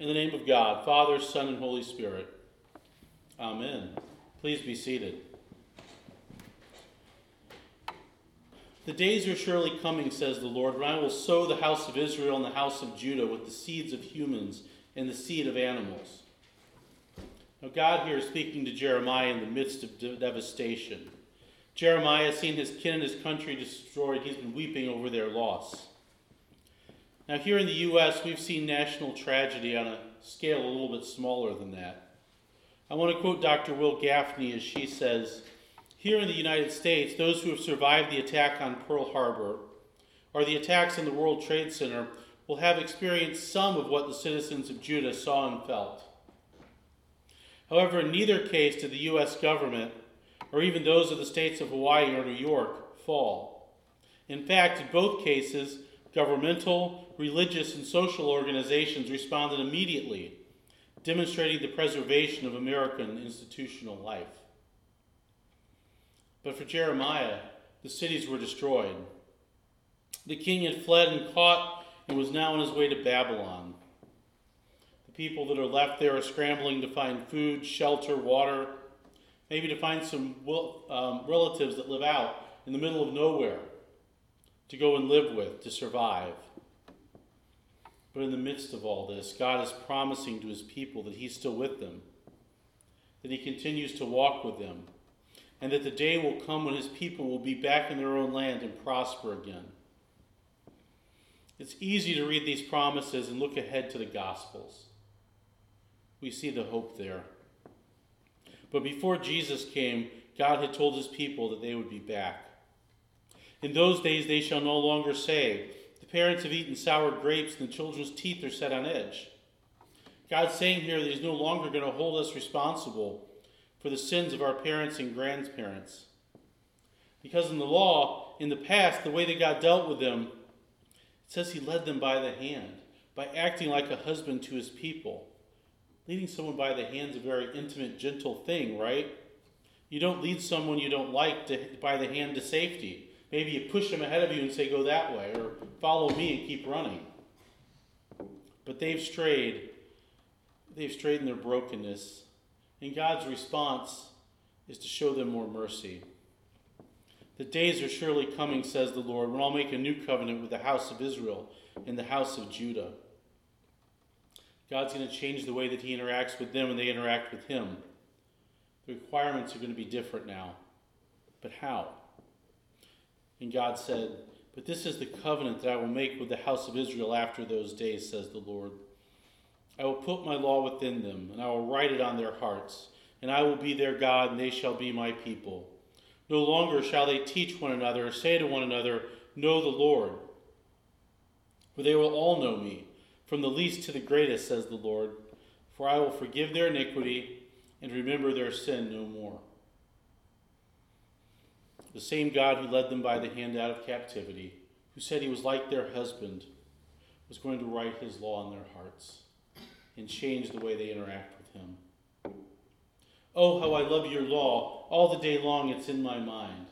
In the name of God, Father, Son, and Holy Spirit. Amen. Please be seated. The days are surely coming, says the Lord, when I will sow the house of Israel and the house of Judah with the seeds of humans and the seed of animals. Now, God here is speaking to Jeremiah in the midst of devastation. Jeremiah, has seen his kin and his country destroyed, he's been weeping over their loss. Now, here in the U.S., we've seen national tragedy on a scale a little bit smaller than that. I want to quote Dr. Wil Gafney as she says Here in the United States, those who have survived the attack on Pearl Harbor or the attacks on the World Trade Center will have experienced some of what the citizens of Judah saw and felt. However, in neither case did the U.S. government, or even those of the states of Hawaii or New York, fall. In fact, in both cases, governmental, religious, and social organizations responded immediately, demonstrating the preservation of American institutional life. But for Jeremiah, the cities were destroyed. The king had fled and caught and was now on his way to Babylon. The people that are left there are scrambling to find food, shelter, water, maybe to find some um, relatives that live out in the middle of nowhere to go and live with, to survive. But in the midst of all this, God is promising to his people that he's still with them, that he continues to walk with them, and that the day will come when his people will be back in their own land and prosper again. It's easy to read these promises and look ahead to the Gospels. We see the hope there. But before Jesus came, God had told his people that they would be back. In those days they shall no longer say, parents have eaten sour grapes, and the children's teeth are set on edge. God's saying here that He's no longer going to hold us responsible for the sins of our parents and grandparents. Because in the law, in the past, the way that God dealt with them, it says He led them by the hand, by acting like a husband to His people. Leading someone by the hand is a very intimate, gentle thing, right? You don't lead someone you don't like to, by the hand to safety. Maybe you push them ahead of you and say, go that way, or follow me and keep running. But they've strayed. They've strayed in their brokenness. And God's response is to show them more mercy. The days are surely coming, says the Lord, when I'll make a new covenant with the house of Israel and the house of Judah. God's going to change the way that He interacts with them and they interact with Him. The requirements are going to be different now. But how? And God said, But this is the covenant that I will make with the house of Israel after those days, says the Lord. I will put my law within them, and I will write it on their hearts, and I will be their God, and they shall be my people. No longer shall they teach one another or say to one another, Know the Lord. For they will all know me, from the least to the greatest, says the Lord. For I will forgive their iniquity and remember their sin no more. The same God who led them by the hand out of captivity, who said he was like their husband, was going to write his law in their hearts and change the way they interact with him. Oh, how I love your law. All the day long it's in my mind.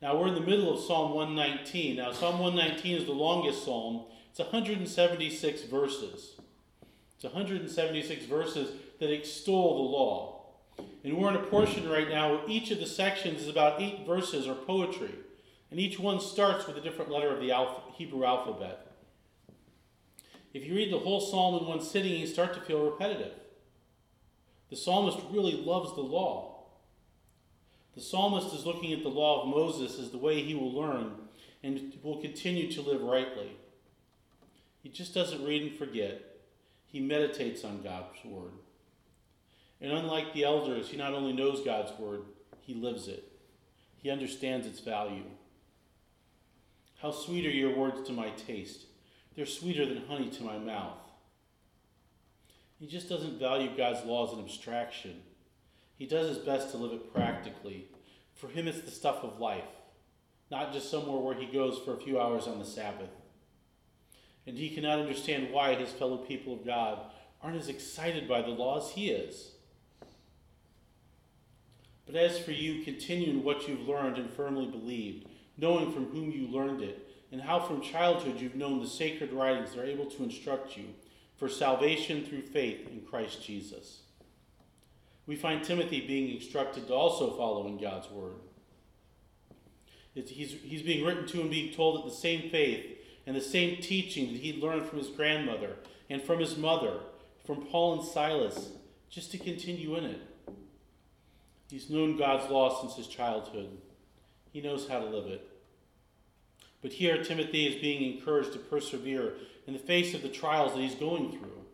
Now we're in the middle of Psalm 119. Now, Psalm 119 is the longest psalm, it's 176 verses. It's 176 verses that extol the law. And we're in a portion right now where each of the sections is about eight verses or poetry. And each one starts with a different letter of the alpha, Hebrew alphabet. If you read the whole psalm in one sitting, you start to feel repetitive. The psalmist really loves the law. The psalmist is looking at the law of Moses as the way he will learn and will continue to live rightly. He just doesn't read and forget, he meditates on God's word. And unlike the elders, he not only knows God's word, he lives it. He understands its value. How sweet are your words to my taste. They're sweeter than honey to my mouth. He just doesn't value God's law as an abstraction. He does his best to live it practically. For him, it's the stuff of life, not just somewhere where he goes for a few hours on the Sabbath. And he cannot understand why his fellow people of God aren't as excited by the law as he is. But as for you, continue in what you've learned and firmly believed, knowing from whom you learned it, and how from childhood you've known the sacred writings that are able to instruct you, for salvation through faith in Christ Jesus. We find Timothy being instructed to also follow in God's word. he's, he's being written to and being told that the same faith and the same teaching that he learned from his grandmother and from his mother, from Paul and Silas, just to continue in it. He's known God's law since his childhood. He knows how to live it. But here, Timothy is being encouraged to persevere in the face of the trials that he's going through.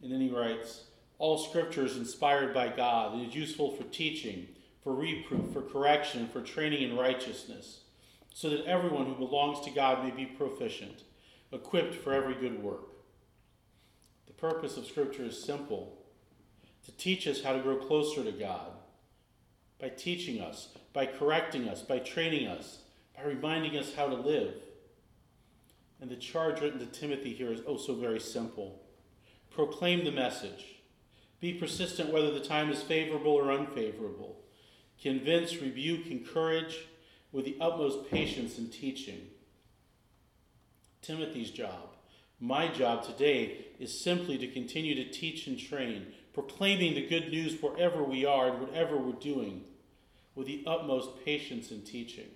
And then he writes All scripture is inspired by God and is useful for teaching, for reproof, for correction, for training in righteousness, so that everyone who belongs to God may be proficient, equipped for every good work. The purpose of scripture is simple to teach us how to grow closer to God by teaching us, by correcting us, by training us by reminding us how to live. And the charge written to Timothy here is oh so very simple proclaim the message, be persistent whether the time is favorable or unfavorable, convince, rebuke, encourage with the utmost patience in teaching. Timothy's job, my job today, is simply to continue to teach and train, proclaiming the good news wherever we are and whatever we're doing, with the utmost patience in teaching.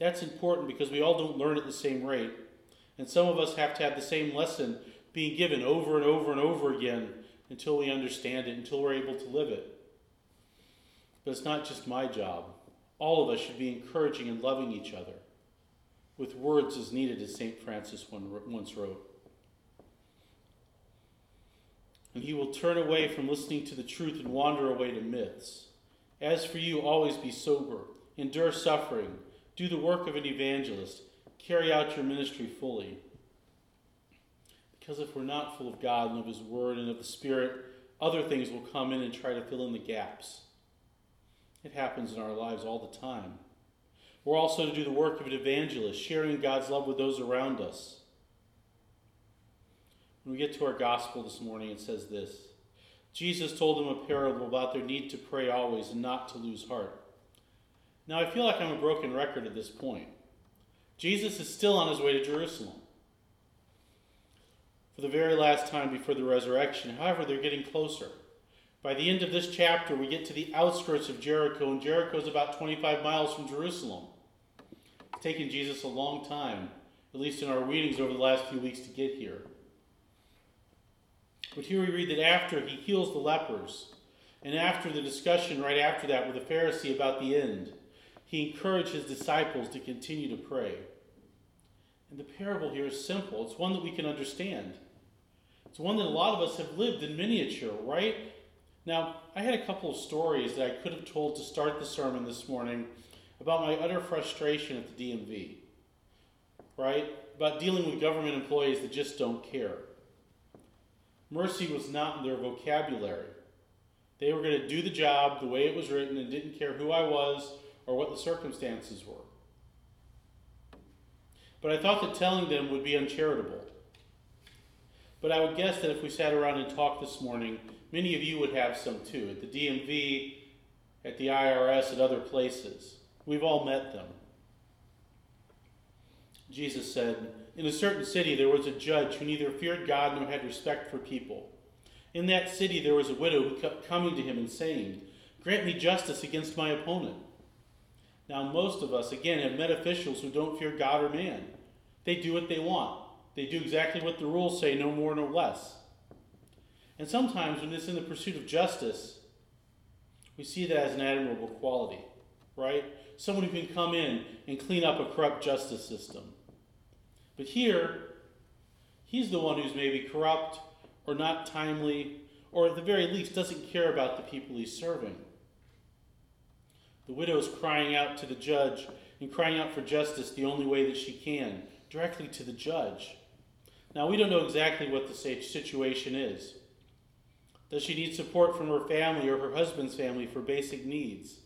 That's important because we all don't learn at the same rate. And some of us have to have the same lesson being given over and over and over again until we understand it, until we're able to live it. But it's not just my job. All of us should be encouraging and loving each other with words as needed as St. Francis once wrote. And he will turn away from listening to the truth and wander away to myths. As for you, always be sober, endure suffering do the work of an evangelist. Carry out your ministry fully. Because if we're not full of God and of His Word and of the Spirit, other things will come in and try to fill in the gaps. It happens in our lives all the time. We're also to do the work of an evangelist, sharing God's love with those around us. When we get to our gospel this morning, it says this Jesus told them a parable about their need to pray always and not to lose heart. Now, I feel like I'm a broken record at this point. Jesus is still on his way to Jerusalem for the very last time before the resurrection. However, they're getting closer. By the end of this chapter, we get to the outskirts of Jericho, and Jericho is about 25 miles from Jerusalem. It's taken Jesus a long time, at least in our readings over the last few weeks, to get here. But here we read that after he heals the lepers, and after the discussion right after that with the Pharisee about the end, he encouraged his disciples to continue to pray. And the parable here is simple. It's one that we can understand. It's one that a lot of us have lived in miniature, right? Now, I had a couple of stories that I could have told to start the sermon this morning about my utter frustration at the DMV, right? About dealing with government employees that just don't care. Mercy was not in their vocabulary. They were going to do the job the way it was written and didn't care who I was or what the circumstances were. But I thought that telling them would be uncharitable. But I would guess that if we sat around and talked this morning, many of you would have some too, at the DMV, at the IRS, at other places. We've all met them. Jesus said, In a certain city there was a judge who neither feared God nor had respect for people. In that city there was a widow who kept coming to him and saying, Grant me justice against my opponent. Now, most of us, again, have met officials who don't fear God or man. They do what they want, they do exactly what the rules say, no more, no less. And sometimes, when it's in the pursuit of justice, we see that as an admirable quality, right? Someone who can come in and clean up a corrupt justice system. But here, he's the one who's maybe corrupt or not timely, or at the very least doesn't care about the people he's serving. The widow is crying out to the judge and crying out for justice the only way that she can, directly to the judge. Now, we don't know exactly what the situation is. Does she need support from her family or her husband's family for basic needs?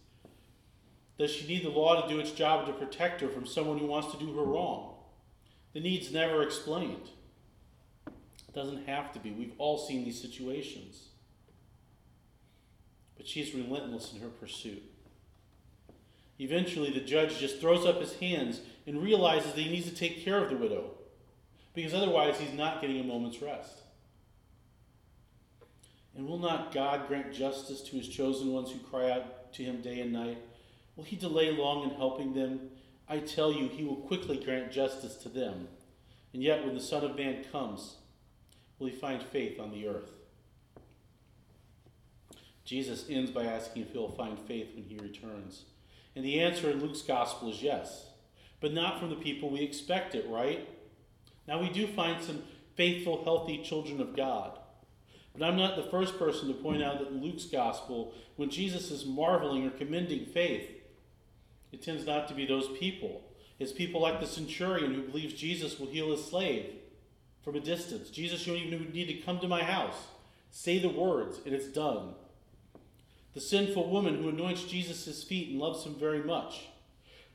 Does she need the law to do its job to protect her from someone who wants to do her wrong? The need's never explained. It doesn't have to be. We've all seen these situations. But she's relentless in her pursuit. Eventually, the judge just throws up his hands and realizes that he needs to take care of the widow. because otherwise he's not getting a moment's rest. And will not God grant justice to his chosen ones who cry out to him day and night? Will he delay long in helping them? I tell you, he will quickly grant justice to them. And yet, when the Son of Man comes, will he find faith on the earth? Jesus ends by asking if he'll find faith when he returns. And the answer in Luke's gospel is yes, but not from the people we expect it, right? Now, we do find some faithful, healthy children of God. But I'm not the first person to point out that in Luke's gospel, when Jesus is marveling or commending faith, it tends not to be those people. It's people like the centurion who believes Jesus will heal his slave from a distance. Jesus, you don't even need to come to my house. Say the words, and it's done. The sinful woman who anoints Jesus' feet and loves him very much.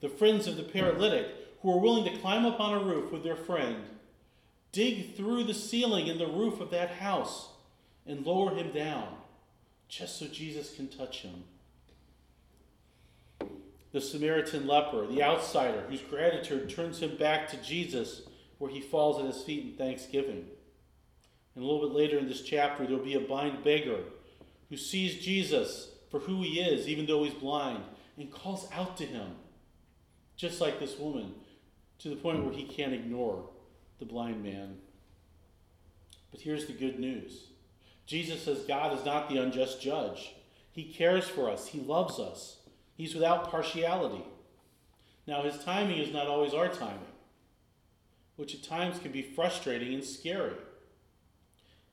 The friends of the paralytic who are willing to climb up on a roof with their friend, dig through the ceiling in the roof of that house, and lower him down just so Jesus can touch him. The Samaritan leper, the outsider, whose gratitude turns him back to Jesus, where he falls at his feet in thanksgiving. And a little bit later in this chapter, there'll be a blind beggar who sees Jesus for who he is, even though he's blind, and calls out to him, just like this woman, to the point where he can't ignore the blind man. But here's the good news Jesus says God is not the unjust judge. He cares for us, He loves us, He's without partiality. Now, His timing is not always our timing, which at times can be frustrating and scary.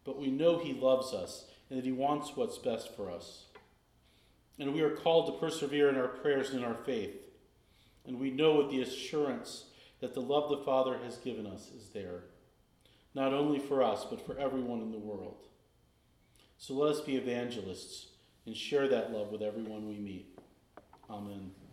But we know He loves us and that He wants what's best for us. And we are called to persevere in our prayers and in our faith. And we know with the assurance that the love the Father has given us is there, not only for us, but for everyone in the world. So let us be evangelists and share that love with everyone we meet. Amen.